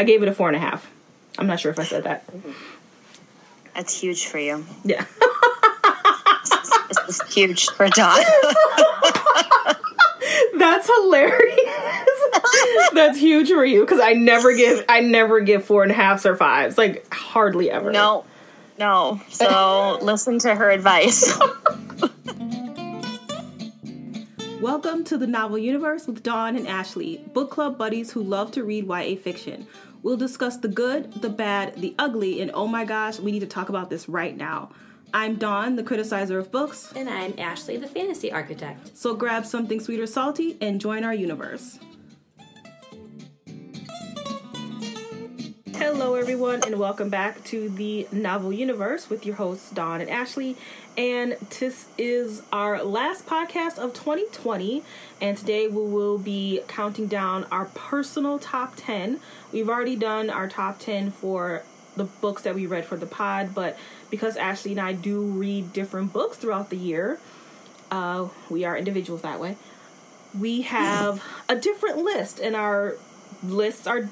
I gave it a four and a half. I'm not sure if I said that. That's huge for you. Yeah. this is huge for Dawn. That's hilarious. That's huge for you because I never give I never give four and a halves or fives like hardly ever. No, no. So listen to her advice. Welcome to the Novel Universe with Dawn and Ashley, book club buddies who love to read YA fiction. We'll discuss the good, the bad, the ugly, and oh my gosh, we need to talk about this right now. I'm Dawn, the criticizer of books. And I'm Ashley, the fantasy architect. So grab something sweet or salty and join our universe. Hello, everyone, and welcome back to the Novel Universe with your hosts, Dawn and Ashley. And this is our last podcast of 2020, and today we will be counting down our personal top 10. We've already done our top 10 for the books that we read for the pod, but because Ashley and I do read different books throughout the year, uh, we are individuals that way. We have a different list, and our lists are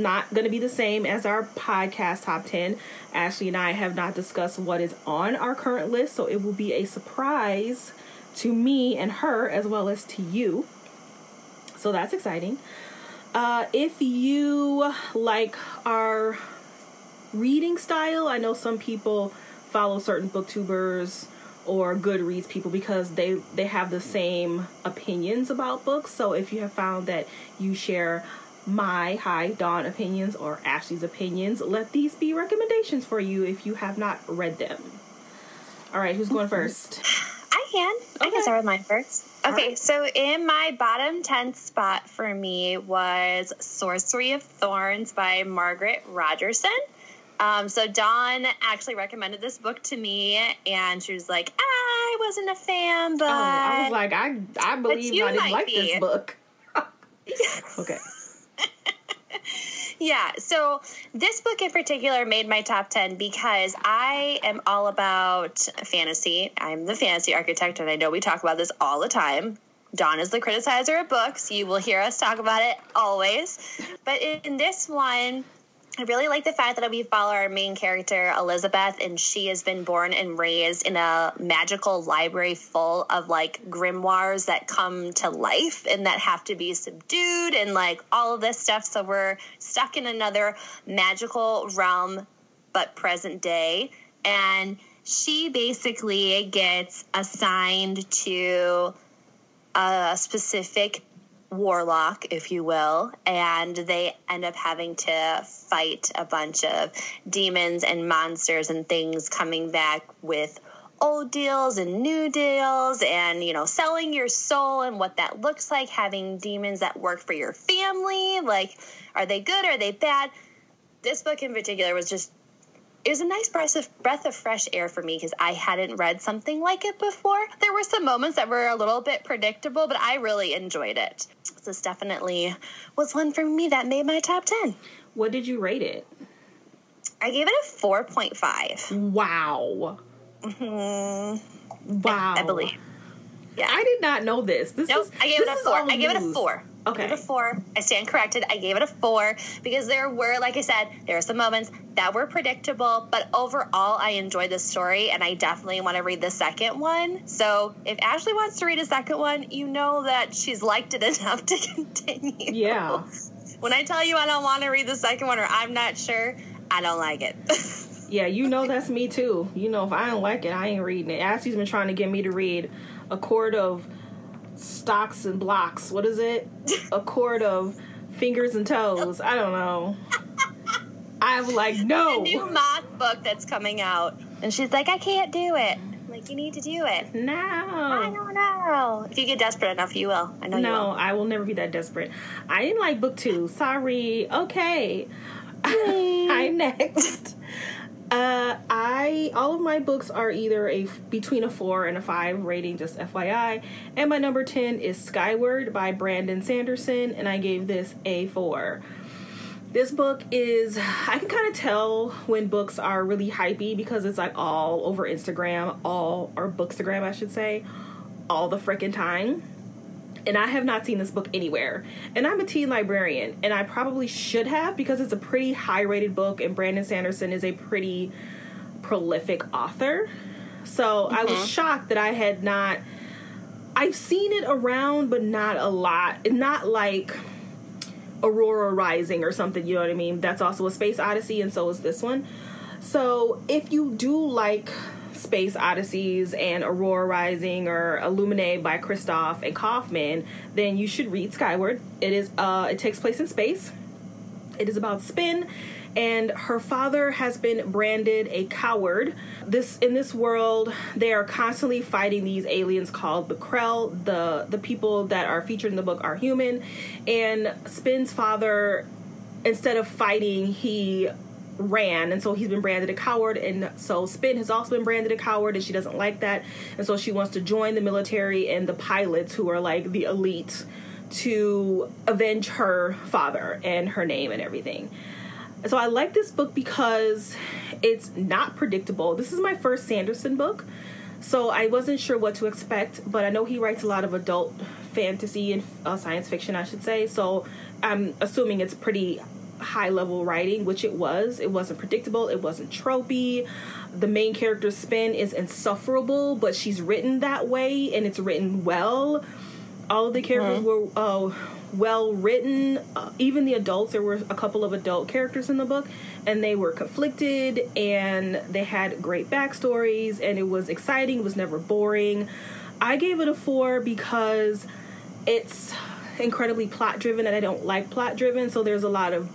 not going to be the same as our podcast top 10. Ashley and I have not discussed what is on our current list, so it will be a surprise to me and her as well as to you. So that's exciting. Uh, if you like our reading style, I know some people follow certain booktubers or Goodreads people because they they have the same opinions about books. So if you have found that you share my High Dawn opinions or Ashley's opinions, let these be recommendations for you if you have not read them. All right, who's going first? I can. Okay. I can start with mine first. Okay, right. so in my bottom 10 spot for me was Sorcery of Thorns by Margaret Rogerson. Um, so Dawn actually recommended this book to me, and she was like, "I wasn't a fan, but oh, I was like, I I believe I didn't like be. this book." okay. yeah, so this book in particular made my top 10 because I am all about fantasy. I'm the fantasy architect, and I know we talk about this all the time. Dawn is the criticizer of books. You will hear us talk about it always. But in this one, I really like the fact that we follow our main character, Elizabeth, and she has been born and raised in a magical library full of like grimoires that come to life and that have to be subdued and like all of this stuff. So we're stuck in another magical realm, but present day. And she basically gets assigned to a specific warlock, if you will, and they end up having to fight a bunch of demons and monsters and things coming back with old deals and new deals and you know selling your soul and what that looks like having demons that work for your family. Like are they good? Are they bad? This book in particular was just it was a nice breath of breath of fresh air for me because I hadn't read something like it before. There were some moments that were a little bit predictable, but I really enjoyed it. So this definitely was one for me that made my top ten. What did you rate it? I gave it a four point five. Wow. Mm-hmm. Wow. I, I, believe. Yeah. I did not know this. This nope, is. I gave it a four. I gave it a four. Okay. I gave a four. I stand corrected. I gave it a four because there were, like I said, there are some moments that were predictable, but overall, I enjoyed the story and I definitely want to read the second one. So if Ashley wants to read a second one, you know that she's liked it enough to continue. Yeah. When I tell you I don't want to read the second one or I'm not sure, I don't like it. yeah, you know that's me too. You know, if I don't like it, I ain't reading it. Ashley's been trying to get me to read a court of stocks and blocks. What is it? A cord of fingers and toes. I don't know. I'm like, no. A new moth book that's coming out. And she's like, I can't do it. I'm like, you need to do it. No. I don't know. If you get desperate enough, you will. I know no, you will. I will never be that desperate. I didn't like book two. Sorry. Okay. Hi, next. Uh, I all of my books are either a between a four and a five rating, just FYI. And my number ten is Skyward by Brandon Sanderson, and I gave this a four. This book is I can kind of tell when books are really hypey because it's like all over Instagram, all or Bookstagram, I should say, all the freaking time. And I have not seen this book anywhere. And I'm a teen librarian, and I probably should have because it's a pretty high rated book, and Brandon Sanderson is a pretty prolific author. So mm-hmm. I was mm-hmm. shocked that I had not. I've seen it around, but not a lot. Not like Aurora Rising or something, you know what I mean? That's also a space odyssey, and so is this one. So if you do like Space Odysseys and Aurora Rising or Illuminae by Kristoff and Kaufman, then you should read Skyward. It is uh it takes place in space. It is about spin and her father has been branded a coward. This in this world, they are constantly fighting these aliens called the Krell. The the people that are featured in the book are human, and Spin's father, instead of fighting, he ran and so he's been branded a coward and so spin has also been branded a coward and she doesn't like that and so she wants to join the military and the pilots who are like the elite to avenge her father and her name and everything so I like this book because it's not predictable. This is my first Sanderson book, so I wasn't sure what to expect, but I know he writes a lot of adult fantasy and uh, science fiction, I should say. So I'm assuming it's pretty high level writing, which it was. It wasn't predictable, it wasn't tropey. The main character's spin is insufferable, but she's written that way and it's written well. All of the characters mm-hmm. were uh, well written. Uh, even the adults, there were a couple of adult characters in the book, and they were conflicted and they had great backstories, and it was exciting. It was never boring. I gave it a four because it's incredibly plot driven, and I don't like plot driven, so there's a lot of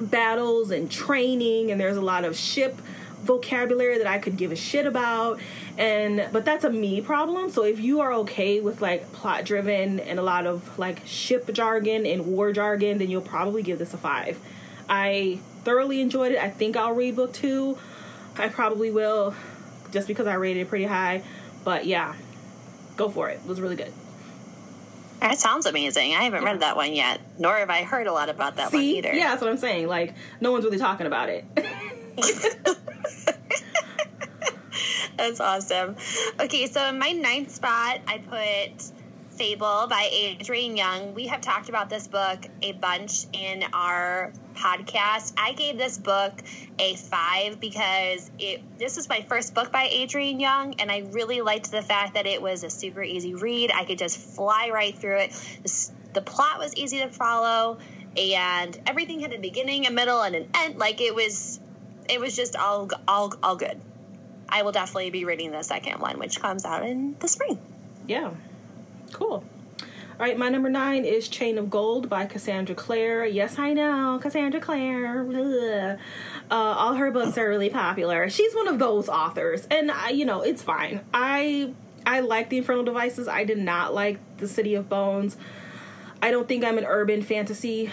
battles and training, and there's a lot of ship vocabulary that I could give a shit about. And but that's a me problem. So if you are okay with like plot driven and a lot of like ship jargon and war jargon, then you'll probably give this a 5. I thoroughly enjoyed it. I think I'll read book 2. I probably will just because I rated it pretty high. But yeah, go for it. It was really good. That sounds amazing. I haven't yeah. read that one yet, nor have I heard a lot about that See? one either. Yeah, that's what I'm saying. Like, no one's really talking about it. That's awesome. Okay, so in my ninth spot, I put Fable by Adrienne Young. We have talked about this book a bunch in our podcast. I gave this book a five because it this was my first book by Adrienne Young, and I really liked the fact that it was a super easy read. I could just fly right through it. The, the plot was easy to follow, and everything had a beginning, a middle, and an end. Like it was, it was just all all all good. I will definitely be reading the second one, which comes out in the spring. Yeah. Cool. All right, my number nine is Chain of Gold by Cassandra Clare. Yes, I know, Cassandra Clare. Uh, all her books are really popular. She's one of those authors, and I, you know, it's fine. I I like the Infernal Devices. I did not like the City of Bones. I don't think I'm an urban fantasy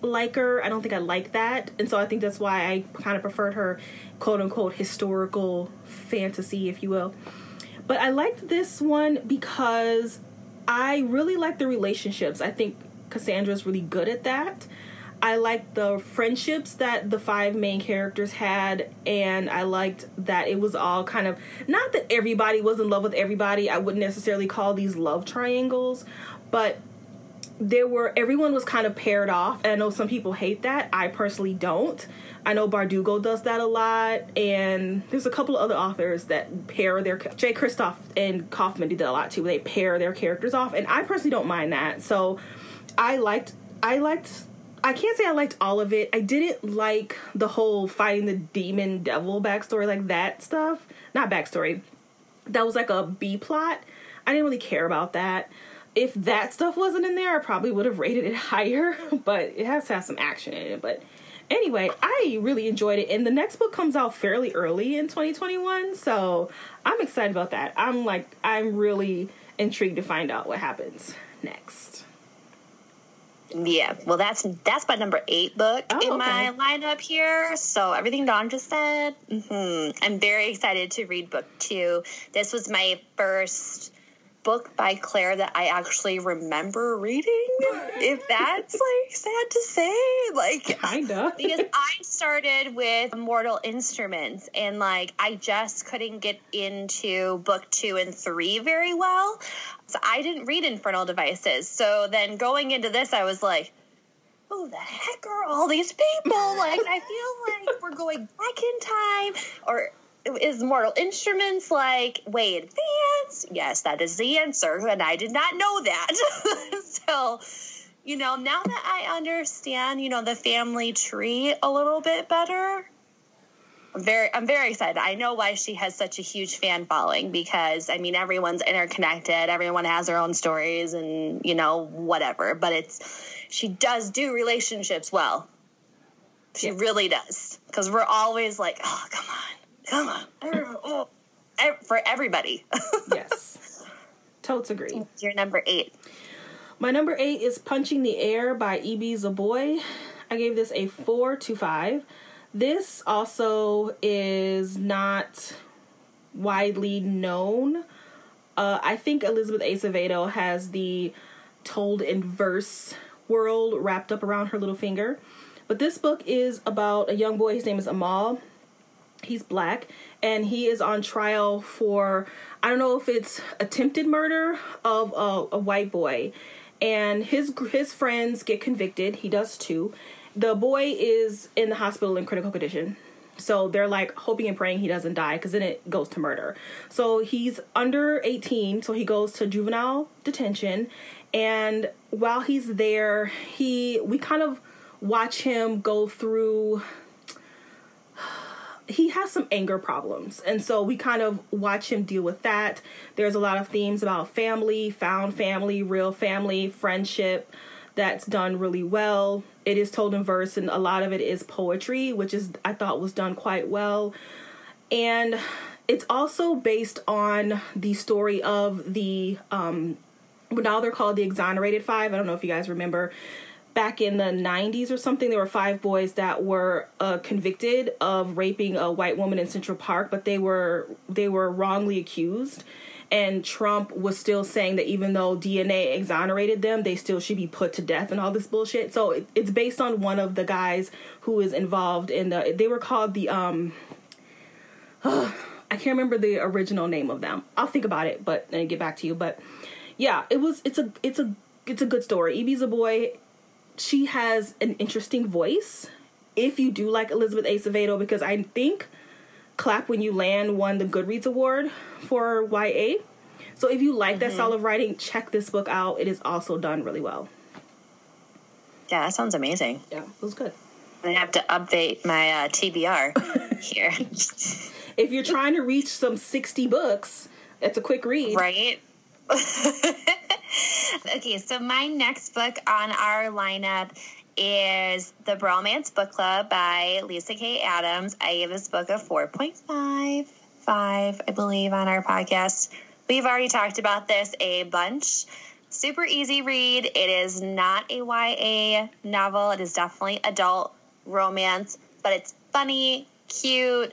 liker. I don't think I like that, and so I think that's why I kind of preferred her quote unquote historical fantasy, if you will. But I liked this one because I really like the relationships. I think Cassandra's really good at that. I liked the friendships that the five main characters had, and I liked that it was all kind of not that everybody was in love with everybody. I wouldn't necessarily call these love triangles, but there were everyone was kind of paired off. And I know some people hate that. I personally don't. I know Bardugo does that a lot, and there's a couple of other authors that pair their Jay Kristoff and Kaufman do that a lot too. They pair their characters off, and I personally don't mind that. So I liked I liked I can't say I liked all of it. I didn't like the whole fighting the demon devil backstory, like that stuff. Not backstory. That was like a B plot. I didn't really care about that if that stuff wasn't in there, I probably would have rated it higher, but it has to have some action in it. But anyway, I really enjoyed it. And the next book comes out fairly early in 2021, so I'm excited about that. I'm like, I'm really intrigued to find out what happens next. Yeah, well, that's that's my number eight book oh, in my lineup here. So everything Dawn just said, mm-hmm. I'm very excited to read book two. This was my first book by Clare that I actually remember reading. if that's like sad to say, like Kinda. because I started with Mortal Instruments and like I just couldn't get into book two and three very well. So I didn't read Infernal Devices. So then going into this, I was like, who the heck are all these people? Like, I feel like we're going back in time. Or is Mortal Instruments like way advanced? Yes, that is the answer. And I did not know that. so, you know, now that I understand, you know, the family tree a little bit better, I'm very I'm very excited. I know why she has such a huge fan following because I mean everyone's interconnected, everyone has their own stories and you know whatever, but it's she does do relationships well. She Yes. really does because we're always like, oh come on, come on, oh, for everybody. yes. Totes agree. You're number eight. My number eight is Punching the Air by Ibi Zoboi. I gave this a four to five. This also is not widely known. Uh, I think Elizabeth Acevedo has the told in verse world wrapped up around her little finger. But this book is about a young boy. His name is Amal. He's black and he is on trial for I don't know if it's attempted murder of a, a white boy. And his his friends get convicted. He does too. The boy is in the hospital in critical condition. So they're like hoping and praying he doesn't die because then it goes to murder. So he's under 18, so he goes to juvenile detention. And while he's there, he we kind of watch him go through he has some anger problems and so we kind of watch him deal with that. There's a lot of themes about family found family real family friendship that's done really well. It is told in verse and a lot of it is poetry which is i thought was done quite well. And it's also based on the story of the um now they're called the exonerated five. I don't know if you guys remember back in the 90s or something there were five boys that were uh, convicted of raping a white woman in central park but they were they were wrongly accused and trump was still saying that even though dna exonerated them they still should be put to death and all this bullshit so it, it's based on one of the guys who is involved in the they were called the um I can't remember the original name of them. I'll think about it, but and get back to you. But yeah, it was it's a it's a it's a good story. Ibi Zoboi. She has an interesting voice. If you do like Elizabeth Acevedo, because I think Clap When You Land won the Goodreads Award for YA. So if you like that style of writing, check this book out. It is also done really well. Yeah, that sounds amazing. Yeah, it was good. I have to update my uh, TBR here. If you're trying to reach some 60 books, it's a quick read. Right? okay, so my next book on our lineup is The Bromance Book Club by Lyssa Kay Adams. I gave this book a 4.5, 5, I believe, on our podcast. We've already talked about this a bunch. Super easy read. It is not a YA novel. It is definitely adult romance, but it's funny, cute.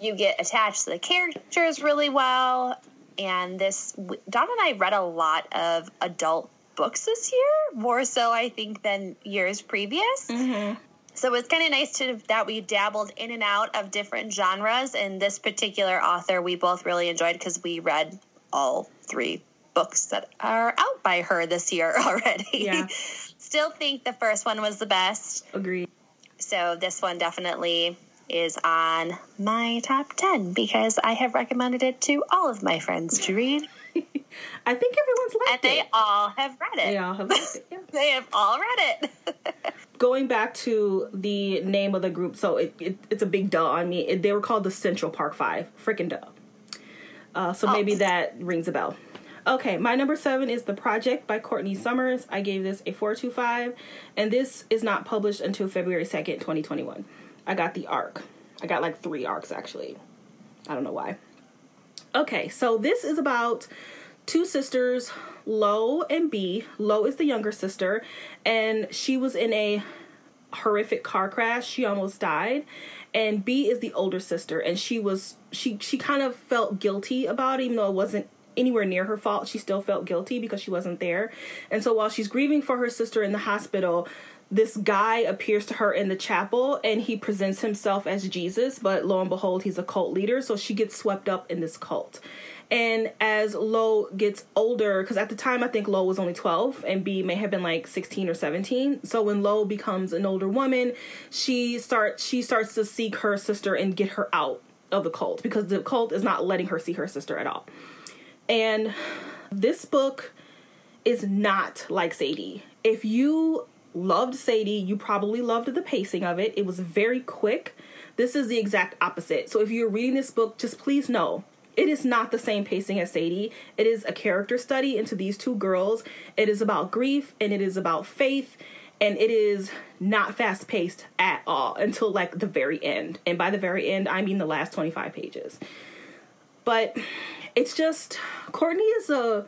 You get attached to the characters really well. And this, Dawn and I read a lot of adult books this year, more so I think than years previous. Mm-hmm. So it's kind of nice to that we dabbled in and out of different genres. And this particular author, we both really enjoyed because we read all three books that are out by her this year already. Yeah. Still think the first one was the best. Agreed. So this one definitely is on my top 10 because I have recommended it to all of my friends to read. I think everyone's And liked they it. all have read it. They all have liked it. Yeah. They have all read it. going back to the name of the group, so it, it it's a big duh on me. It, they were called the Central Park Five. Freaking duh. Uh, so maybe that rings a bell. Okay, my number seven is The Project by Courtney Summers. I gave this a 425, and this is not published until February 2nd, 2021. I got the arc. I got like three arcs actually. I don't know why. Okay, so this is about two sisters, Lo and Bea. Lo is the younger sister, and she was in a horrific car crash. She almost died. And Bea is the older sister, and she was she she kind of felt guilty about it, even though it wasn't anywhere near her fault, she still felt guilty because she wasn't there. And so while she's grieving for her sister in the hospital, this guy appears to her in the chapel and he presents himself as Jesus, but lo and behold, he's a cult leader. So she gets swept up in this cult. And as Lo gets older, because at the time I think Lo was only 12 and Bea may have been like 16 or 17. So when Lo becomes an older woman, she starts she starts to seek her sister and get her out of the cult because the cult is not letting her see her sister at all. And this book is not like Sadie. If you loved Sadie, you probably loved the pacing of it. It was very quick. This is the exact opposite. So if you're reading this book, just please know it is not the same pacing as Sadie. It is a character study into these two girls. It is about grief and it is about faith and it is not fast paced at all until like the very end. And by the very end, I mean the last 25 pages. But it's just Courtney is a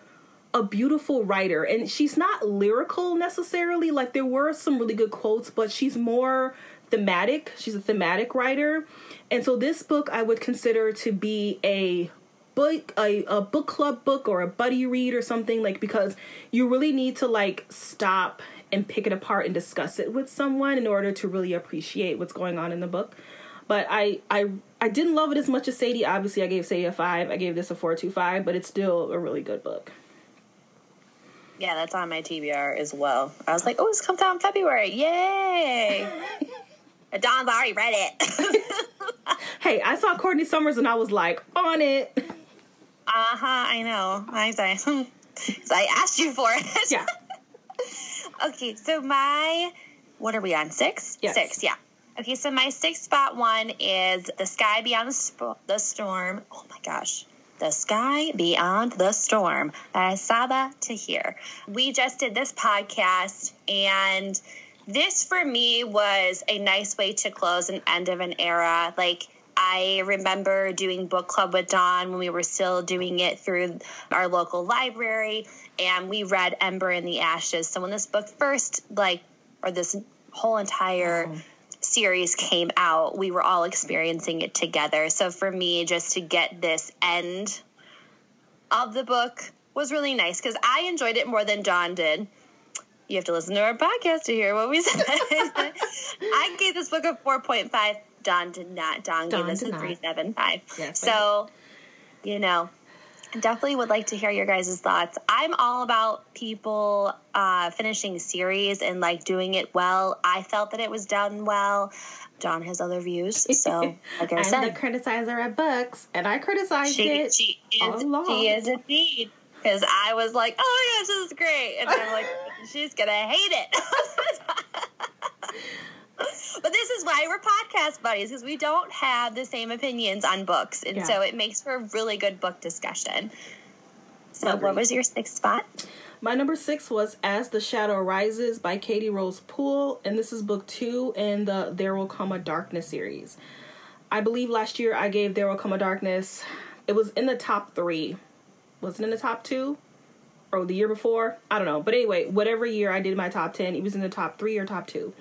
a beautiful writer and she's not lyrical necessarily like there were some really good quotes but she's more thematic she's a thematic writer and so this book i would consider to be a book a, a book club book or a buddy read or something like because you really need to like stop and pick it apart and discuss it with someone in order to really appreciate what's going on in the book but I I I didn't love it as much as Sadie. Obviously, I gave Sadie a five. I gave this a four two five, but it's still a really good book. Yeah, that's on my TBR as well. I was like, oh, it's comes out in February. Yay! Dawn's already read it. hey, I saw Courtney Summers and I was like, on it. Uh huh. I know. I so I asked you for it. Yeah. okay, so my what are we on? Six. Yes. Six. Yeah. Okay, so my six spot one is the sky beyond the, sp- the storm. Oh my gosh. The Sky Beyond the Storm by Sabaa Tahir. We just did this podcast, and this for me was a nice way to close an end of an era. Like, I remember doing book club with Dawn when we were still doing it through our local library, and we read Ember in the Ashes. So when this book first, like, or this whole entire. Series came out, we were all experiencing it together. So for me, just to get this end of the book was really nice because I enjoyed it more than John did. You have to listen to our podcast to hear what we said. I gave this book a 4.5 Dawn did not. Dawn, Dawn gave us a three seven five. Yes, so, you know, definitely would like to hear your guys' thoughts. I'm all about people uh, finishing series and like doing it well. I felt that it was done well. John has other views, so like I said, I'm the criticizer at books, and I criticized she, it. She is, she is indeed. Because I was like, "Oh my gosh, this is great," and I'm like, "She's gonna hate it." but this is why we're podcast buddies because we don't have the same opinions on books, and yeah. so it makes for a really good book discussion. So, what was your sixth spot? My number six was As the Shadow Rises by Katy Rose Pool, and this is book two in the There Will Come a Darkness series. I believe last year I gave There Will Come a Darkness, it was in the top three. Was it in the top two? Or the year before? I don't know. But anyway, whatever year I did my top 10, it was in the top three or top two.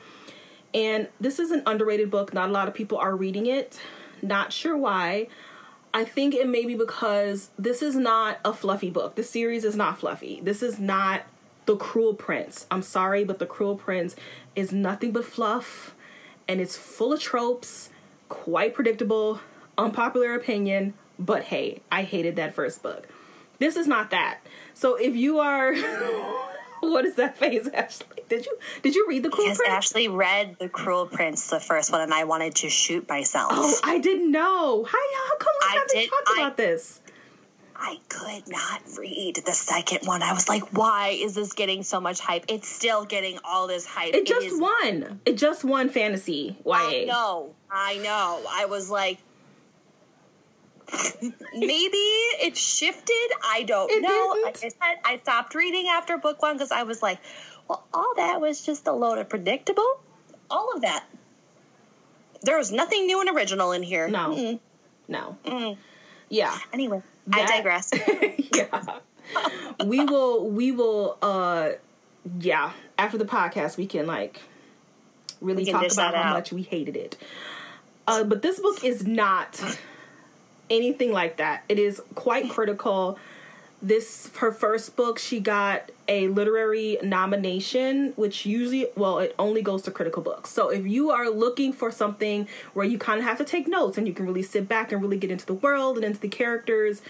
And this is an underrated book. Not a lot of people are reading it. Not sure why. I think it may be because this is not a fluffy book. This series is not fluffy. This is not The Cruel Prince. I'm sorry, but The Cruel Prince is nothing but fluff and it's full of tropes, quite predictable, unpopular opinion, but hey, I hated that first book. This is not that. So if you are what is that face, Ashley? Did you did you read the Cruel yes, Prince? Ashley read the Cruel Prince, the first one, and I wanted to shoot myself. Oh, I didn't know. How, how come we I haven't did, talked I, about this? I could not read the second one. I was like, why is this getting so much hype? It's still getting all this hype. It just won. It just won fantasy. YA. I know. I know. I was like, maybe it shifted. I don't it know. Didn't. Like I said, I stopped reading after book one because I was like, well, all that was just a load of predictable. All of that. There was nothing new and original in here. No. mm No. mm Yeah. Anyway, that, I digress. yeah. we will. We will. uh Yeah. After the podcast, we can like really can talk about how out. much we hated it. Uh, but this book is not anything like that. It is quite hmm. critical. this her first book she got a literary nomination which usually well it only goes to critical books. So if you are looking for something where you kind of have to take notes and you can really sit back and really get into the world and into the characters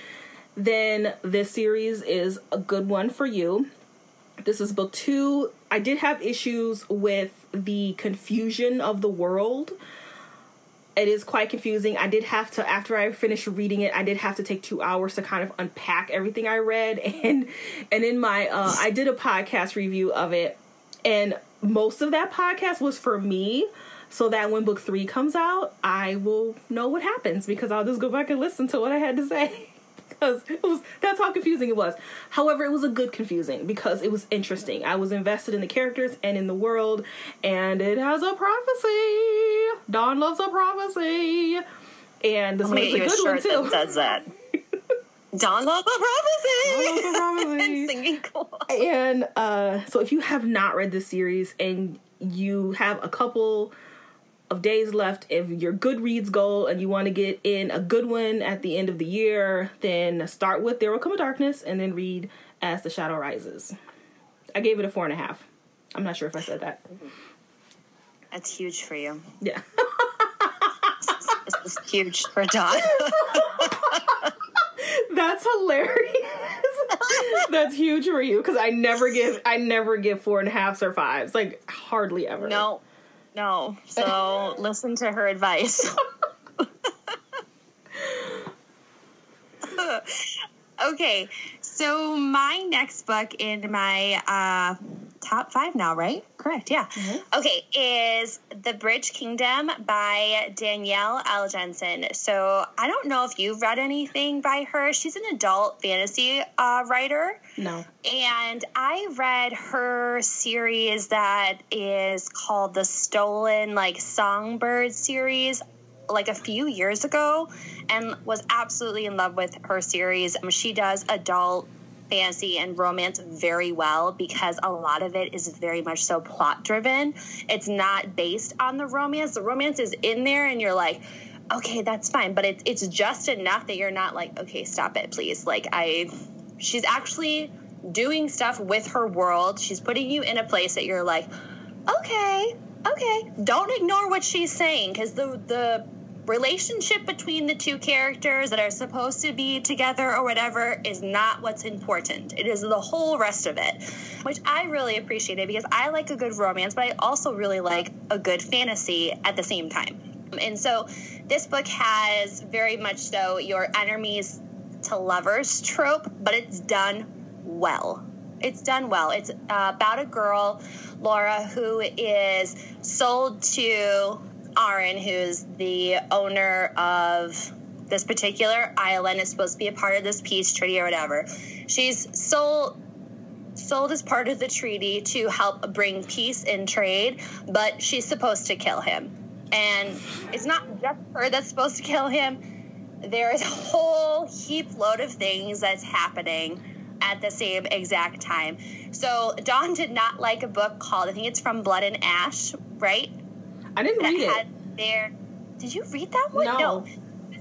then this series is a good one for you. This is book two. I did have issues with the confusion of the world it is quite confusing. I did have to after I finished reading it, I did have to take 2 hours to kind of unpack everything I read and and in my uh I did a podcast review of it and most of that podcast was for me so that when book 3 comes out, I will know what happens because I'll just go back and listen to what I had to say. because it was that's how confusing it was. However, it was a good confusing because it was interesting. I was invested in the characters and in the world, and it has a prophecy. Dawn loves a prophecy, and this one's a good one too. That says that. Dawn loves a prophecy. A prophecy. Singing cool. And uh, so, if you have not read this series and you have a couple of days left. If your Goodreads goal and you want to get in a good one at the end of the year, then start with There Will Come a Darkness and then read As the Shadow Rises. I gave it a four and a half. I'm not sure if I said that. That's huge for you. Yeah. this is huge for Dawn. That's hilarious. That's huge for you because I never give I never give four and a halfs or fives like hardly ever. No, no. So listen to her advice. okay. So my next book in my uh, top five now, right? Correct. Yeah. Mm-hmm. Okay. Is The Bridge Kingdom by Danielle L. Jensen. So I don't know if you've read anything by her. She's an adult fantasy uh, writer. No. And I read her series that is called the Stolen like Songbird series like a few years ago and was absolutely in love with her series. Um, she does adult fantasy and romance very well because a lot of it is very much so plot driven. It's not based on the romance. The romance is in there and you're like, okay, that's fine, but it's it's just enough that you're not like, okay, stop it, please. Like I she's actually doing stuff with her world. She's putting you in a place that you're like, okay, okay. Don't ignore what she's saying because the the relationship between the two characters that are supposed to be together or whatever is not what's important. It is the whole rest of it, which I really appreciated because I like a good romance, but I also really like a good fantasy at the same time. And so this book has very much so your enemies to lovers trope, but it's done well. It's done well. It's uh, about a girl, Laura, who is sold to Aren, who's the owner of this particular island, is supposed to be a part of this peace treaty or whatever. She's sold sold as part of the treaty to help bring peace in trade, but she's supposed to kill him. And it's not just her that's supposed to kill him. There is a whole heap load of things that's happening at the same exact time. So Dawn did not like a book called I think it's from Blood and Ash, right? I didn't that read it. There, did you read that one? No. no.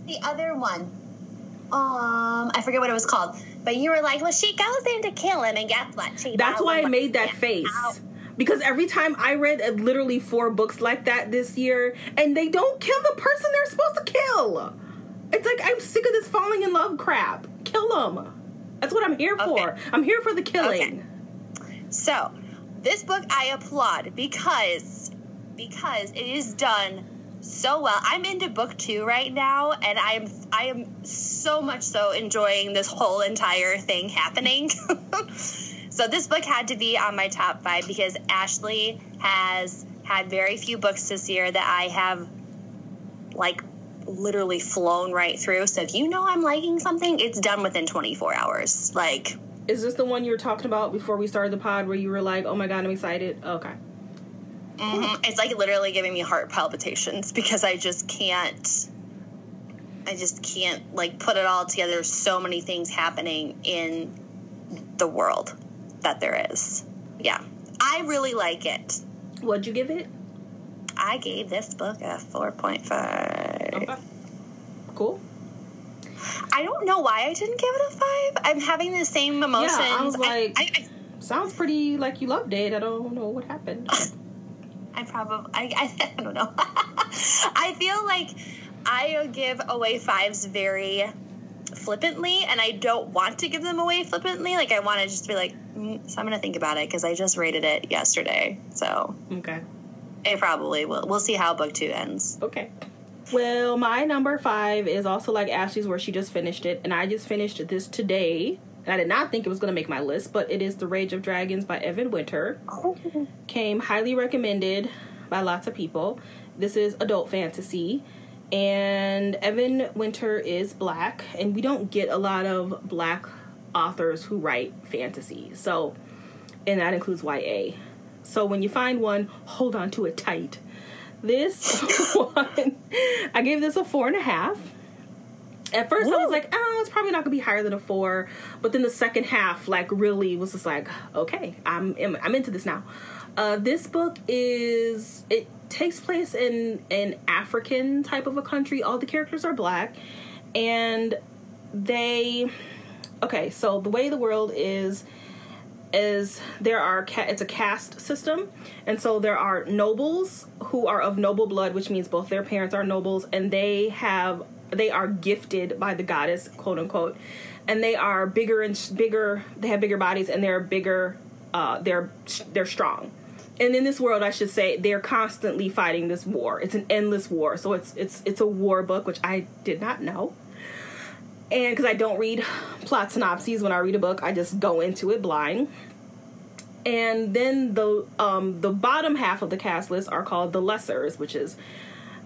The other one. Um, I forget what it was called. But you were like, well, she goes in to kill him, and guess what? She That's why I made that face. Out. Because every time I read uh, literally four books like that this year, and they don't kill the person they're supposed to kill. It's like I'm sick of this falling in love crap. Kill them. That's what I'm here for. Okay. I'm here for the killing. Okay. So, this book I applaud because because it is done so well. I'm into book two right now, and I'm I am so much so enjoying this whole entire thing happening. so this book had to be on my top five because Ashley has had very few books this year that I have like literally flown right through. So if you know I'm liking something, it's done within 24 hours. Like, is this the one you were talking about before we started the pod where you were like, "Oh my god, I'm excited"? Okay. Mm-hmm. It's like literally giving me heart palpitations because I just can't. I just can't like put it all together. There's so many things happening in the world that there is. Yeah, I really like it. What'd you give it? I gave this book a four point five. Okay. Cool. I don't know why I didn't give it a five. I'm having the same emotions. Yeah, I was like, I, I, sounds pretty like you loved it. I don't know what happened. I probably, I, I, I don't know. I feel like I give away fives very flippantly, and I don't want to give them away flippantly. Like I want to just be like, mm, so I'm gonna think about it because I just rated it yesterday. So okay, it probably will. We'll see how book two ends. Okay. Well, my number five is also like Ashley's, where she just finished it, and I just finished this today. I did not think it was going to make my list, but it is The Rage of Dragons by Evan Winter. Came highly recommended by lots of people. This is adult fantasy, and Evan Winter is black, and we don't get a lot of black authors who write fantasy. So, and that includes YA. So when you find one, hold on to it tight. This one, I gave this a four and a half. At first, I was like, oh, it's probably not gonna be higher than a four. But then the second half, like, really was just like, okay, I'm I'm into this now. Uh, this book is it takes place in an African type of a country. All the characters are black, and they okay. So the way the world is is there are ca- it's a caste system and so there are nobles who are of noble blood which means both their parents are nobles and they have they are gifted by the goddess quote unquote and they are bigger and bigger they have bigger bodies and they're bigger uh they're they're strong. And in this world i should say they're constantly fighting this war. It's an endless war. So it's it's it's a war book which i did not know and because I don't read plot synopses when I read a book, I just go into it blind. And then the um, the bottom half of the cast list are called the lessers, which is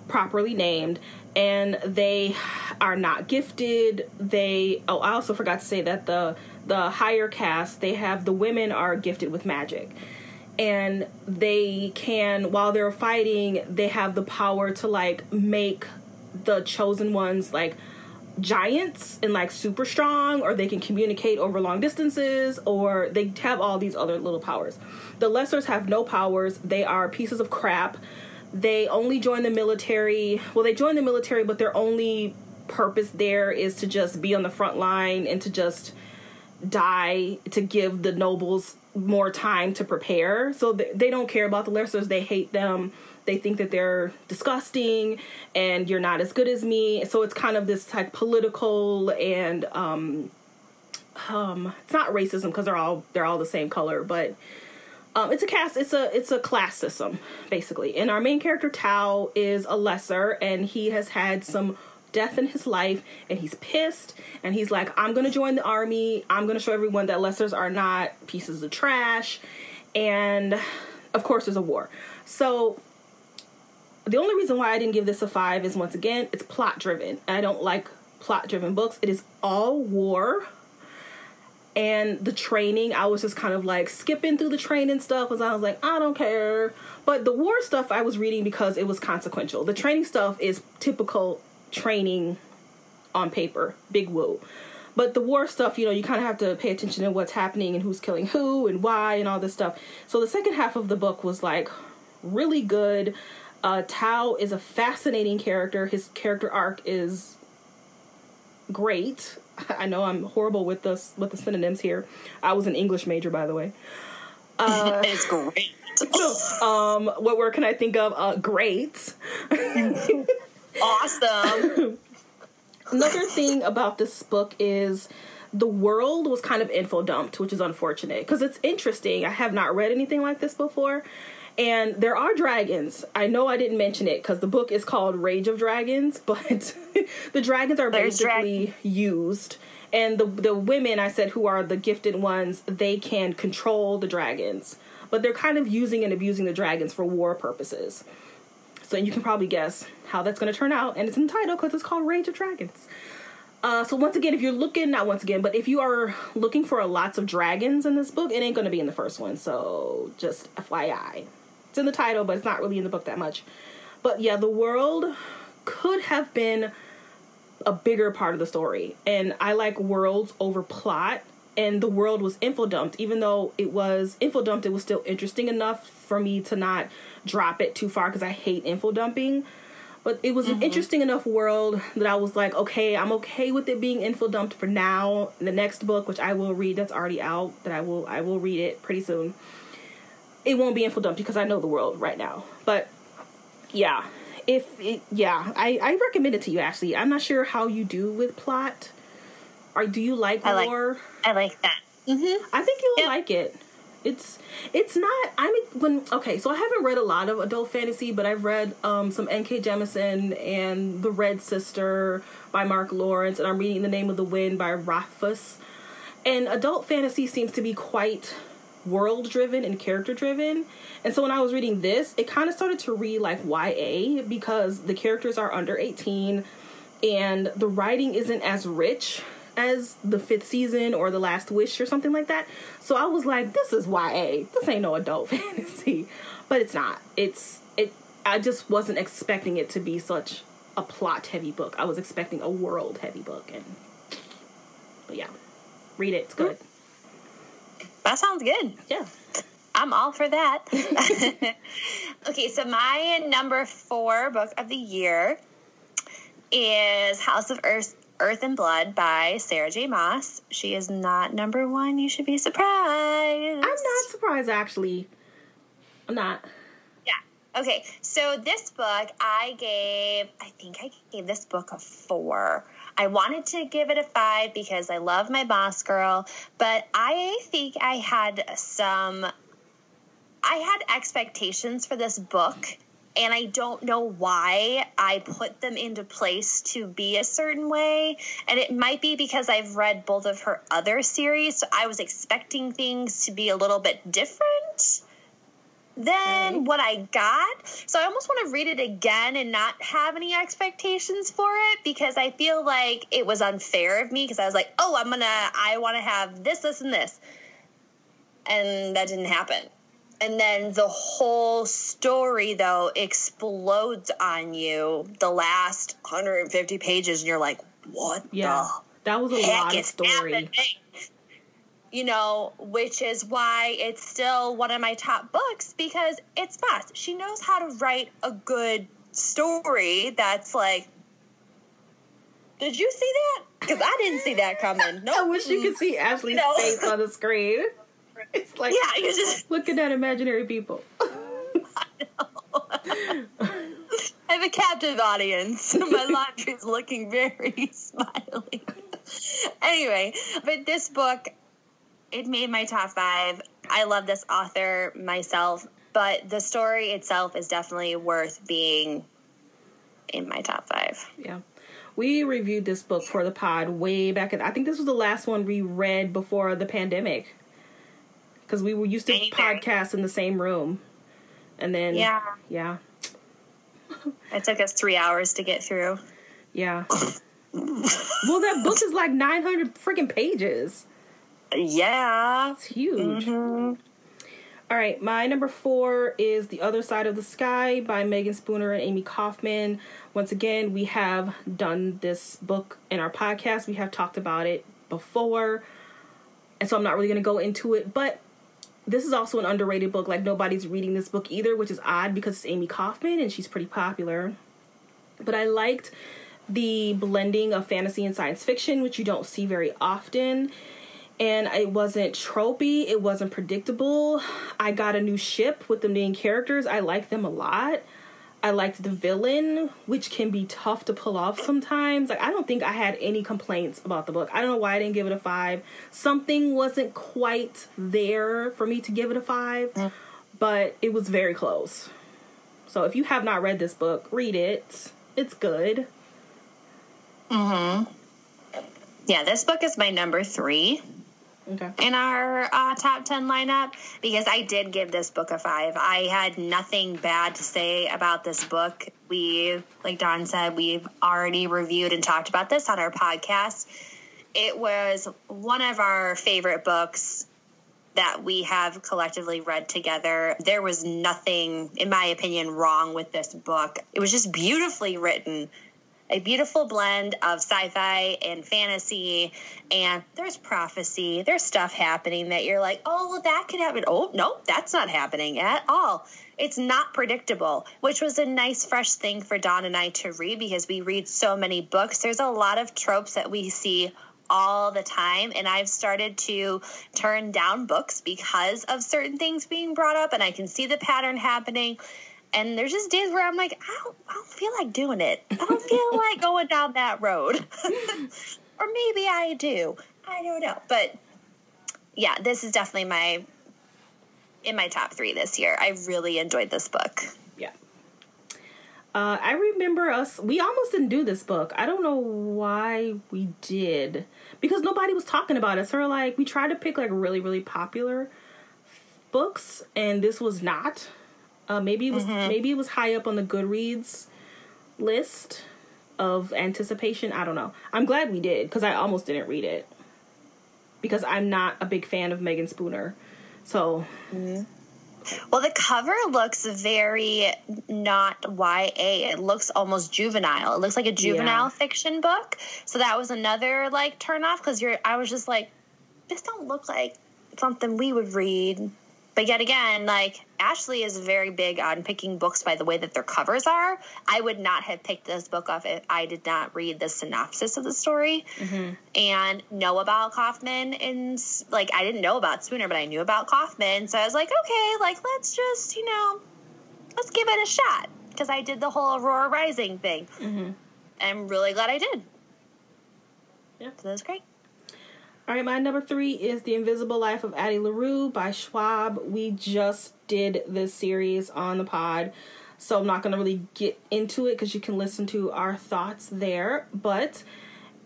properly named, and they are not gifted. They oh, I also forgot to say that the the higher cast they have the women are gifted with magic and they can while they're fighting they have the power to like make the chosen ones like giants and like super strong or they can communicate over long distances or they have all these other little powers. The lessers have no powers. They are pieces of crap. They only join the military. Well they join the military but their only purpose there is to just be on the front line and to just die to give the nobles more time to prepare. So they don't care about the lessers. They hate them they think that they're disgusting and you're not as good as me. So it's kind of this like political and um um it's not racism because they're all they're all the same color, but um, it's a cast it's a it's a class system basically. And our main character tau is a lesser and he has had some death in his life and he's pissed and he's like i'm gonna join the army. I'm gonna show everyone that lessers are not pieces of trash. And of course there's a war. So the only reason why I didn't give this a five is once again, it's plot driven. I don't like plot driven books. It is all war. And the training, I was just kind of like skipping through the training stuff because I was like, I don't care. But the war stuff I was reading because it was consequential. The training stuff is typical training on paper, big woo. But the war stuff, you know, you kind of have to pay attention to what's happening and who's killing who and why and all this stuff. So the second half of the book was like really good. Uh, Tau is a fascinating character. His character arc is great. I know I'm horrible with the with the synonyms here. I was an English major, by the way. Uh, it's great. so, um, what word can I think of? Uh, great. awesome. Another thing about this book is the world was kind of info dumped, which is unfortunate because it's interesting. I have not read anything like this before, and there are dragons. I know I didn't mention it because the book is called Rage of Dragons, but the dragons are There's basically drag- used. And the the women I said who are the gifted ones, they can control the dragons. But they're kind of using and abusing the dragons for war purposes. So you can probably guess how that's going to turn out. And it's entitled because it's called Rage of Dragons. Uh, so once again, if you're looking, not once again, but if you are looking for a lots of dragons in this book, it ain't going to be in the first one. So just FYI. It's in the title, but it's not really in the book that much. But yeah, the world could have been a bigger part of the story. And I like worlds over plot. And the world was info dumped. Even though it was info dumped, it was still interesting enough for me to not drop it too far because I hate info dumping. But it was an mm-hmm. interesting enough world that I was like, okay, I'm okay with it being info dumped for now. The next book, which I will read, that's already out, that I will I will read it pretty soon. It won't be info dumped because I know the world right now. But yeah, if it, yeah, I I recommend it to you. Ashley, I'm not sure how you do with plot. Or do you like I like- I like that. Mm-hmm. I think you'll Yep. like it. It's it's not. I mean, when okay, so I haven't read a lot of adult fantasy, but I've read um, some N.K. Jemisin and The Red Sister by Mark Lawrence, and I'm reading The Name of the Wind by Rothfuss. And adult fantasy seems to be quite world driven and character driven. And so when I was reading this, it kind of started to read like YA because the characters are under 18 and the writing isn't as rich as the fifth season or the last wish or something like that. So i was like this is ya this ain't no adult fantasy. But it's not. It's it i just wasn't expecting it to be such a plot heavy book. I was expecting a world heavy book. And but yeah. Read it. It's good That sounds good. yeah I'm all for that. okay, so my number four book of the year is House of Earth, Earth and Blood by Sarah J. Maas. She is not number one. You should be surprised. i'm not surprised actually i'm not Yeah. Okay. So this book, I gave, I think I gave this book a four. I wanted to give it a five because I love my boss girl, but I think I had some, I had expectations for this book. And I don't know why I put them into place to be a certain way. And it might be because I've read both of her other series. So I was expecting things to be a little bit different than Okay. what I got. So I almost want to read it again and not have any expectations for it because I feel like it was unfair of me because I was like, oh, I'm going to, I want to have this, this, and this. And that didn't happen. And then the whole story, though, explodes on you the last 150 pages, and you're like, what yeah the that was a heck lot of story happening? You know, which is why it's still one of my top books because it's fast. She knows how to write a good story that's like, did you see that? Because I didn't see that coming. No, i wish you could see ashley's No. face on the screen it's like Yeah, you're just looking at imaginary people I have a captive audience. My laundry's looking very smiley. anyway, but this book, it made my top five. I love this author myself, but the story itself is definitely worth being in my top five. Yeah. We reviewed this book for the pod way back in I think this was the last one we read before the pandemic. Cuz we were used to Maybe. podcast in the same room. And then Yeah. yeah. It took us three hours to get through. Yeah. well, that book is like 900 freaking pages. Yeah. It's huge. Mm-hmm. All right, my number four is The Other Side of the Sky by Meagan Spooner and Amie Kaufman. Once again, we have done this book in our podcast. We have talked about it before. And so I'm not really going to go into it, but this is also an underrated book. Like, nobody's reading this book either, which is odd because it's Amie Kaufman and she's pretty popular. But I liked the blending of fantasy and science fiction, which you don't see very often and it wasn't tropey it wasn't predictable. I got a new ship with the main characters. I like them a lot. I liked the villain which can be tough to pull off sometimes. Like i don't think i had any complaints about the book. I don't know why i didn't give it a five. Something wasn't quite there for me to give it a five but it was very close. So if you have not read this book read it. It's good. Mhm. Yeah, this book is my number three. Okay in our uh, top 10 lineup because I did give this book a five. I had nothing bad to say about this book. We, like Dawn said, we've already reviewed and talked about this on our podcast. It was one of our favorite books that we have collectively read together. There was nothing, in my opinion, wrong with this book. It was just beautifully written. A beautiful blend of sci-fi and fantasy and there's prophecy there's stuff happening that you're like oh that could happen. Oh no that's not happening at all. It's not predictable which was a nice fresh thing for don and i to read because we read so many books. There's a lot of tropes that we see all the time and I've started to turn down books because of certain things being brought up and I can see the pattern happening and there's just days where I'm like, I don't, I don't feel like doing it. I don't feel like going down that road. or maybe I do. I don't know. But yeah, this is definitely my in my top three this year. I really enjoyed this book. Yeah. Uh, I remember us. We almost didn't do this book. I don't know why we did because nobody was talking about it. So we're like, we tried to pick like really really popular books, and this was not. Uh, maybe it was mm-hmm. maybe it was high up on the Goodreads list of anticipation. I don't know. I'm glad we did because I almost didn't read it because I'm not a big fan of Meagan Spooner. So. Mm-hmm. Well, the cover looks very not YA. It looks almost juvenile. It looks like a juvenile yeah. fiction book. So that was another like turn off because you're. I was just like, this don't look like something we would read but yet again, like Ashley is very big on picking books by the way that their covers are. I would not have picked this book up if I did not read the synopsis of the story mm-hmm. and know about Kaufman. And like, I didn't know about Spooner, but I knew about Kaufman. So I was like, okay, like, let's just, you know, let's give it a shot. Because I did the whole Aurora Rising thing. Mm-hmm. I'm really glad I did. Yeah. So that was great. All right, my number three is The Invisible Life of Addie LaRue by Schwab. We just did this series on the pod, so I'm not going to really get into it because you can listen to our thoughts there. But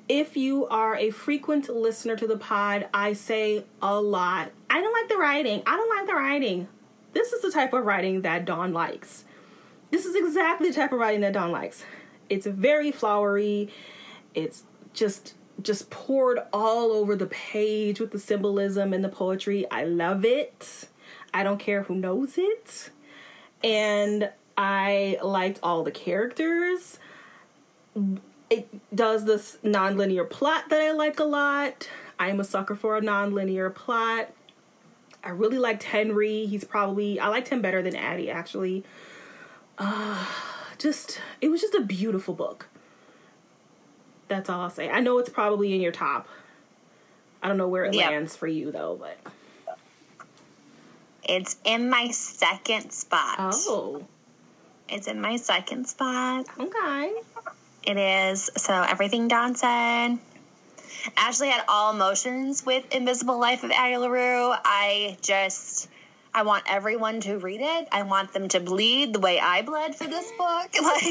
if you are a frequent listener to the pod, I say a lot. I don't like the writing. I don't like the writing. This is the type of writing that Dawn likes. This is exactly the type of writing that Dawn likes. It's very flowery. It's just just poured all over the page with the symbolism and the poetry. I love it. I don't care who knows it. And I liked all the characters. It does this nonlinear plot that I like a lot. I am a sucker for a nonlinear plot. I really liked Henry. He's probably I liked him better than Addie actually. Uh just it was just a beautiful book. That's all I'll say. I know it's probably in your top. I don't know where it yep. lands for you though, but it's in my second spot. Oh. It's in my second spot. Okay. It is. So everything Dawn said. Ashley had all emotions with Invisible Life of Addie LaRue. I just I want everyone to read it. I want them to bleed the way I bled for this book. Like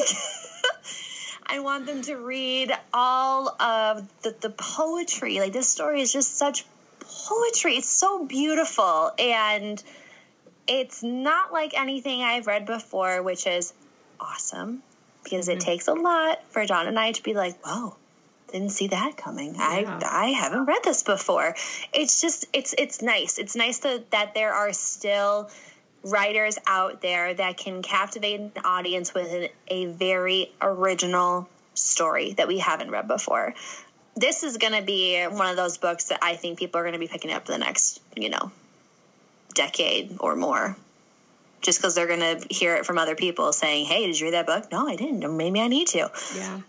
I want them to read all of the, the poetry. Like this story is just such poetry. It's so beautiful. And it's not like anything I've read before, which is awesome because mm-hmm. it takes a lot for John and I to be like, whoa, didn't see that coming. Yeah. I I haven't read this before. It's just it's it's nice. It's nice to, that there are still writers out there that can captivate an audience with an, a very original story that we haven't read before. This is going to be one of those books that I think people are going to be picking up the next, you know, decade or more. Just because they're going to hear it from other people saying, hey, did you read that book? No, I didn't. Or maybe I need to. Yeah.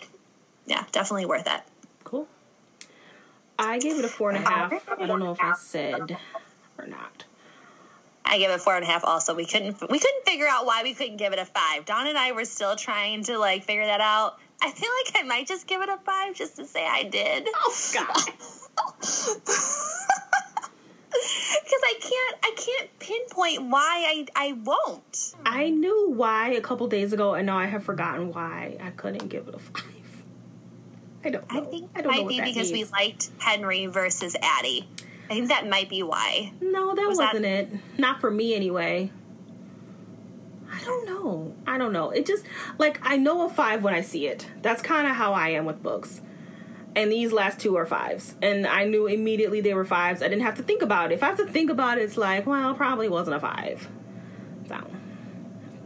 Yeah, definitely worth it. Cool. I gave it a four and a half. I don't know if I said or not. I gave it four and a half. Also, we couldn't we couldn't figure out why we couldn't give it a five. Dawn and I were still trying to like figure that out. I feel like I might just give it a five just to say I did. Oh God. Because I can't I can't pinpoint why I I won't. I knew why a couple days ago, and now I have forgotten why I couldn't give it a five. I don't. Know. I think I don't might be because means. we liked Henry versus Addie. I think that might be why. No, that Was not that... it. Not for me anyway. I don't know. I don't know. It just like I know a five when I see it. That's kind of how I am with books. And these last two are fives, and I knew immediately they were fives. I didn't have to think about it. If I have to think about it, it's like, well, probably wasn't a five. So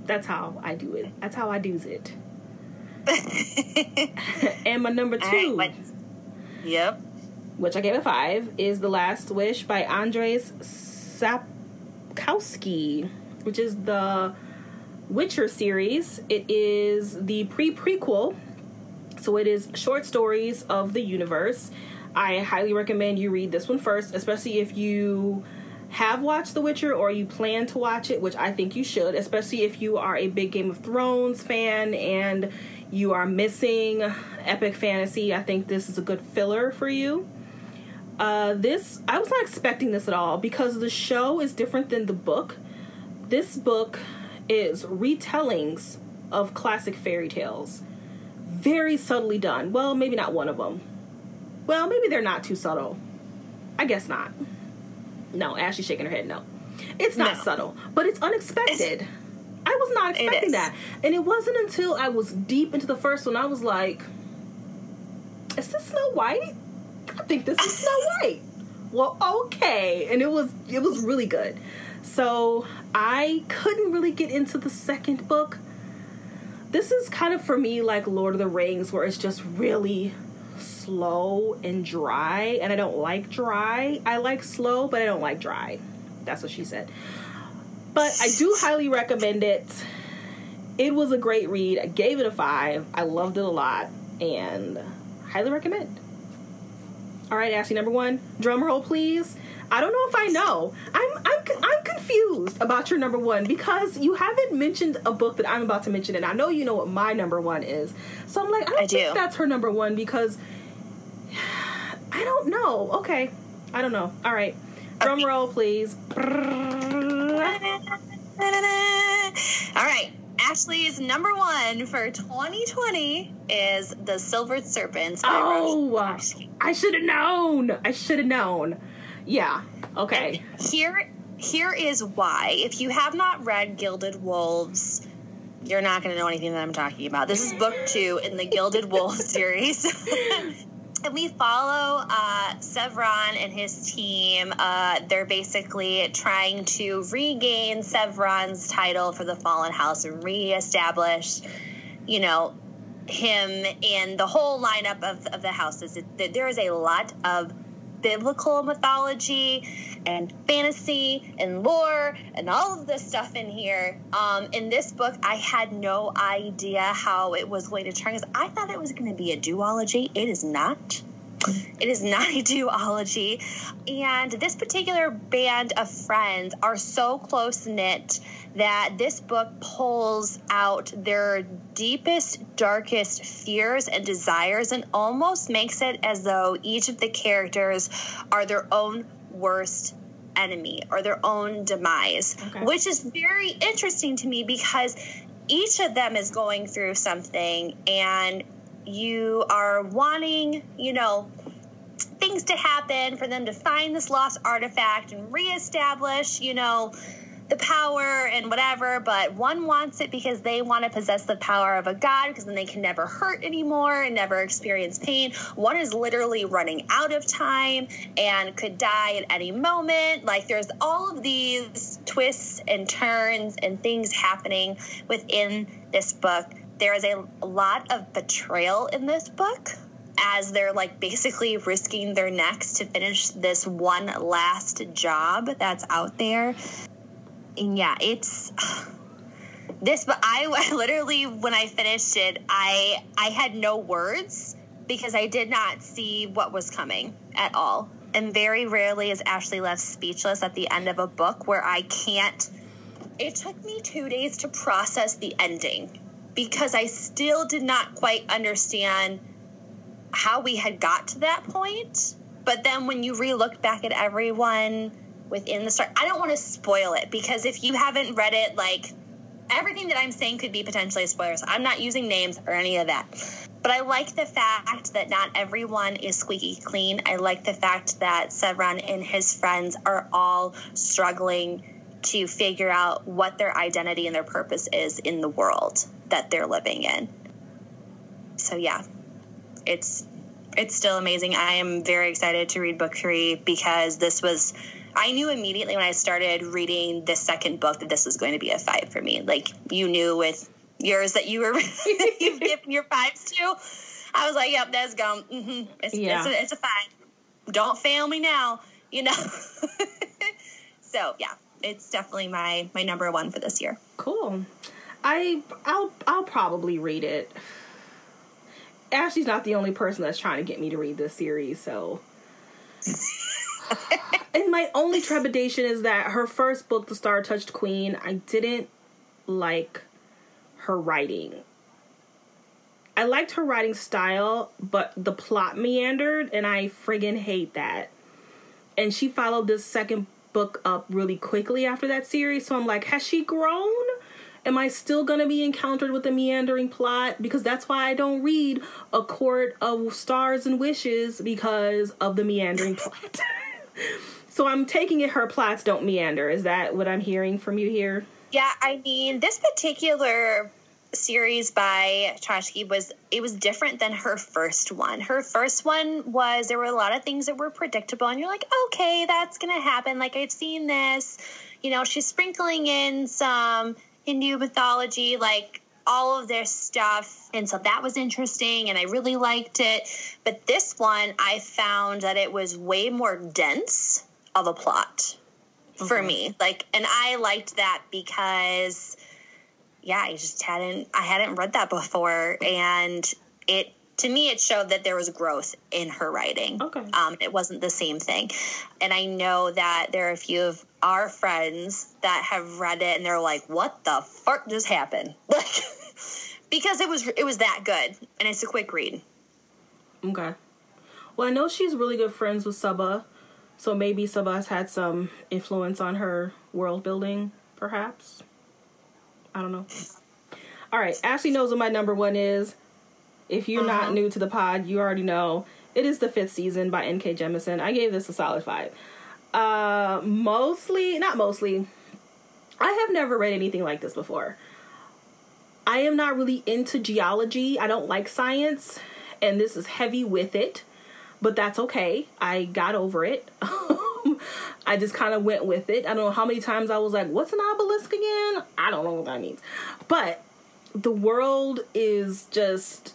that's how I do it. That's how I do it. and my number two, right, yep, which I gave a five, is The Last Wish by Andres Sapkowski, which is the Witcher series. It is the pre prequel, so it is short stories of the universe. I highly recommend you read this one first, especially if you have watched The Witcher or you plan to watch it, which I think you should, especially if you are a big Game of Thrones fan and you are missing epic fantasy. I think this is a good filler for you. Uh, this I was not expecting this at all because the show is different than the book. This book is retellings of classic fairy tales, very subtly done. Well, maybe not one of them. Well, maybe they're not too subtle. I guess not. No, Ashley's shaking her head. No, it's not no. subtle, but it's unexpected. It's, I was not expecting that, and it wasn't until I was deep into the first one I was like, "Is this Snow White? Think this is Snow White." well, okay, and it was it was really good. So I couldn't really get into the second book. This is kind of for me like Lord of the Rings, where it's just really slow and dry, and I don't like dry. I like slow, but I don't like dry. That's what she said. But I do highly recommend it. It was a great read. I gave it a five. I loved it a lot, and highly recommend. All right, Ashley, number one, drum roll, please. I don't know if I know. I'm I'm I'm confused about your number one because you haven't mentioned a book that I'm about to mention, and I know you know what my number one is. So I'm like, I don't I think do. that's her number one because I don't know. Okay. I don't know. All right. Drum roll, please. All right. Ashley's number one for 2020 is The Silver Serpents. oh, I should have known. I should have known. Yeah. Okay. And here, here is why. If you have not read Gilded Wolves, you're not going to know anything that I'm talking about. This is book two in the Gilded Wolves series. and we follow uh, Séverin and his team. Uh, they're basically trying to regain Séverin's title for the Fallen House and reestablish, you know, him and the whole lineup of, of the houses. There is a lot of biblical mythology and fantasy and lore and all of this stuff in here. Um, in this book, I had no idea how it was going to turn I thought it was going to be a duology. It is not. It is not a duology. And this particular band of friends are so close knit that this book pulls out their deepest, darkest fears and desires and almost makes it as though each of the characters are their own worst enemy or their own demise, okay. which is very interesting to me because each of them is going through something and you are wanting, you know, things to happen for them to find this lost artifact and reestablish, you know, the power and whatever, but one wants it because they want to possess the power of a god because then they can never hurt anymore and never experience pain. One is literally running out of time and could die at any moment. Like there's all of these twists and turns and things happening within this book. There is a lot of betrayal in this book as they're like basically risking their necks to finish this one last job that's out there and yeah, it's this. But I, I literally, when I finished it, I I had no words because I did not see what was coming at all. And very rarely is Ashley left speechless at the end of a book where I can't. It took me two days to process the ending because I still did not quite understand how we had got to that point. But then when you re look back at everyone within the story. I don't want to spoil it because if you haven't read it, like everything that I'm saying could be potentially spoilers. I'm not using names or any of that. But I like the fact that not everyone is squeaky clean. I like the fact that Séverin and his friends are all struggling to figure out what their identity and their purpose is in the world that they're living in. So yeah, it's it's still amazing. I am very excited to read book 3 because this was I knew immediately when I started reading the second book that this was going to be a five for me. Like you knew with yours that you were you've given your fives to. I was like, yep, that's gone. Mm-hmm. It's, Yeah. it's, a, it's a five. Don't fail me now, you know. so yeah, it's definitely my my number one for this year. Cool. I I'll I'll probably read it. Ashley's not the only person that's trying to get me to read this series, so and my only trepidation is that her first book, The Star Touched Queen, I didn't like her writing. I liked her writing style, but the plot meandered, and I friggin' hate that. And she followed this second book up really quickly after that series, so I'm like, has she grown? Am I still gonna be encountered with a meandering plot? Because that's why I don't read A Court of Stars and Wishes because of the meandering plot. so I'm taking it her plots don't meander. Is that what I'm hearing from you here? Yeah, I mean, this particular series by Chokshi was it was different than her first one. Her first one was there were a lot of things that were predictable and you're like, "Okay, that's going to happen. Like I've seen this." You know, she's sprinkling in some Hindu mythology like all of their stuff and so that was interesting and I really liked it. But this one I found that it was way more dense of a plot for Okay. me. Like and I liked that because yeah, I just hadn't I hadn't read that before and it to me it showed that there was growth in her writing. Okay. Um it wasn't the same thing. And I know that there are a few of our friends that have read it and they're like, "What the fuck just happened?" Like because it was it was that good and it's a quick read. Okay. Well, I know she's really good friends with Saba, so maybe Saba has had some influence on her world building, perhaps. I don't know. All right, Ashley knows what my number one is. If you're not new to the pod, you already know it is the fifth season by N.K. Jemisin. I gave this a solid five. Uh, mostly, not mostly. I have never read anything like this before. I am not really into geology. I don't like science, and this is heavy with it, but that's okay. I got over it. I just kind of went with it. I don't know how many times I was like, what's an obelisk again? I don't know what that means. But the world is just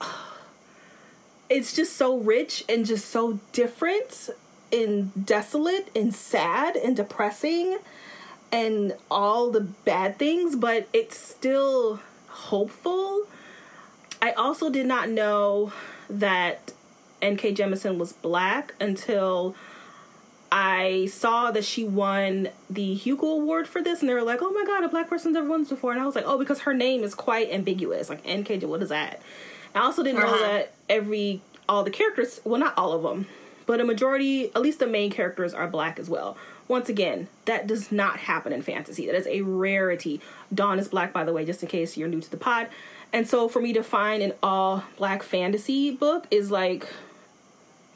it's just so rich and just so different and desolate and sad and depressing and all the bad things, but it's still hopeful. I also did not know that N.K. Jemisin was black until I saw that she won the Hugo Award for this, and they were like, "Oh my god, a black person's ever won this before." And I was like, "Oh, because her name is quite ambiguous. Like N.K. What is that?" I also didn't know Uh-huh. that every all the characters, well, not all of them, but a majority, at least the main characters, are black as well. Once again, that does not happen in fantasy. That is a rarity. Dawn is black, by the way, just in case you're new to the pod. And so for me to find an all black fantasy book is like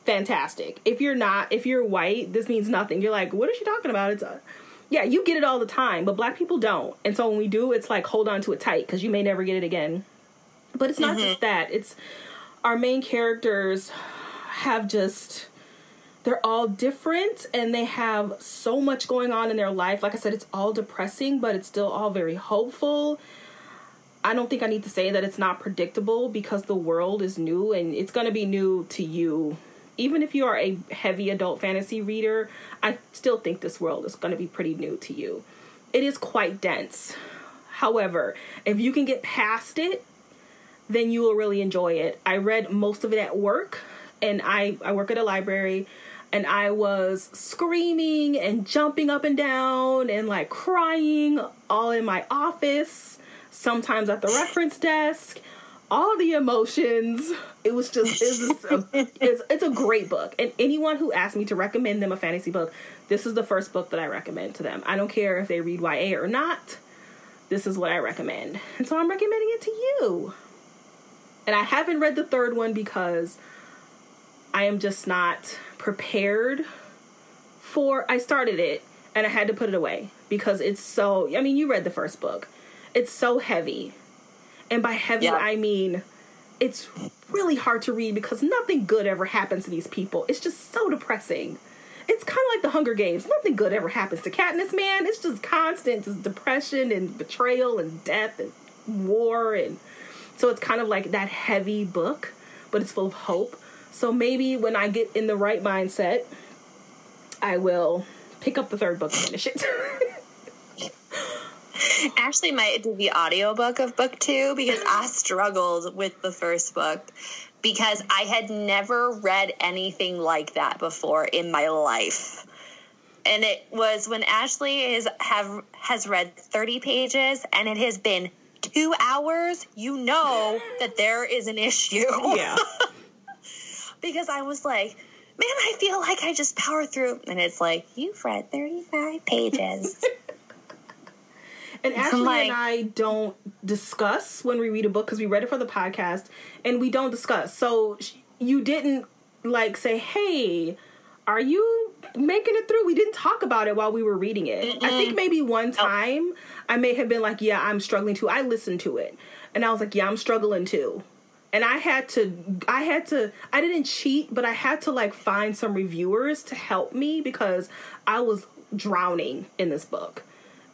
fantastic. If you're not, if you're white, this means nothing. You're like, what is she talking about? It's a, yeah, you get it all the time, but black people don't. And so when we do, it's like hold on to it tight because you may never get it again. But it's not just mm-hmm. that. It's our main characters have just they're all different and they have so much going on in their life. Like I said, it's all depressing, but it's still all very hopeful. I don't think I need to say that it's not predictable because the world is new and it's going to be new to you. Even if you are a heavy adult fantasy reader, I still think this world is going to be pretty new to you. It is quite dense. However, if you can get past it, then you will really enjoy it. I read most of it at work, and I, I work at a library, and I was screaming and jumping up and down and like crying all in my office, sometimes at the reference desk. All the emotions. It was just, it's, just a, it's, it's a great book. And anyone who asks me to recommend them a fantasy book, this is the first book that I recommend to them. I don't care if they read YA or not. This is what I recommend. And so I'm recommending it to you. And I haven't read the third one because I am just not prepared for I started it and I had to put it away because it's so I mean you read the first book. It's so heavy. And by heavy Yeah. I mean it's really hard to read because nothing good ever happens to these people. It's just so depressing. It's kind of like the Hunger Games. Nothing good ever happens to Katniss, man. It's just constant, just depression and betrayal and death and war and so it's kind of like that heavy book, but it's full of hope. So maybe when I get in the right mindset, I will pick up the third book and finish it. Ashley might do the audiobook of book two because I struggled with the first book because I had never read anything like that before in my life. And it was when Ashley is have has read 30 pages and it has been two hours, you know that there is an issue. Yeah. because I was like, man, I feel like I just power through. And it's like, you've read 35 pages. And Ashley like- and I don't discuss when we read a book because we read it for the podcast, and we don't discuss. So sh- you didn't like say, "Hey, are you making it through?" We didn't talk about it while we were reading it. I think maybe one time I may have been like, "Yeah, I'm struggling too." I listened to it, and I was like, "Yeah, I'm struggling too." And I had to, I had to, I didn't cheat, but I had to like find some reviewers to help me because I was drowning in this book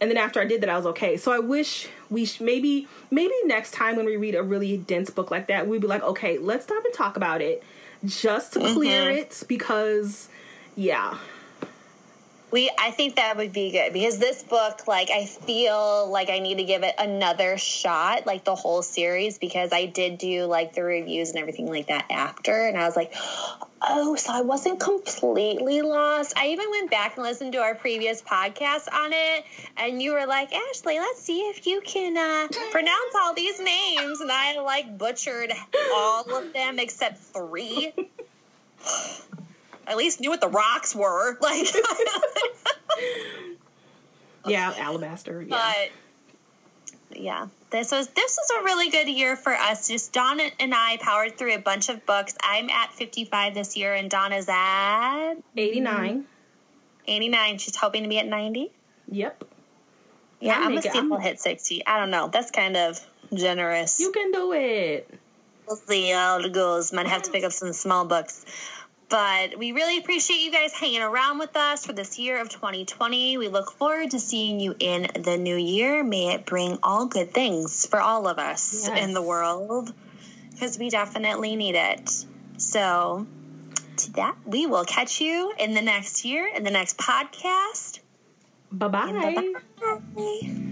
and then after I did that, I was okay. So I wish we sh- maybe maybe next time when we read a really dense book like that, we'd be like, okay, let's stop and talk about it, just to clear mm-hmm. it because, yeah, We, I think that would be good because this book, like, I feel like I need to give it another shot, like the whole series, because I did do like the reviews and everything like that after, and I was like, oh, so I wasn't completely lost. I even went back and listened to our previous podcast on it, and you were like, Ashley, let's see if you can uh, pronounce all these names, and I like butchered all of them except three. At least knew what the rocks were, like. yeah, alabaster. Yeah. but yeah. This was this was a really good year for us. Just dawn and i powered through a bunch of books. I'm at 55 this year and dawn is at Eighty nine. 89 she's hoping to be at 90 Yep, yeah i'm gonna see if we'll hit 60 i don't know. That's kind of generous. You can do it. we'll see how it goes. Might have to pick up some small books but we really appreciate you guys hanging around with us for this year of 2020. We look forward to seeing you in the new year. May it bring all good things for all of us Yes. in the world because we definitely need it. So, to that, we will catch you in the next year, in the next podcast. Bye bye. Bye-bye.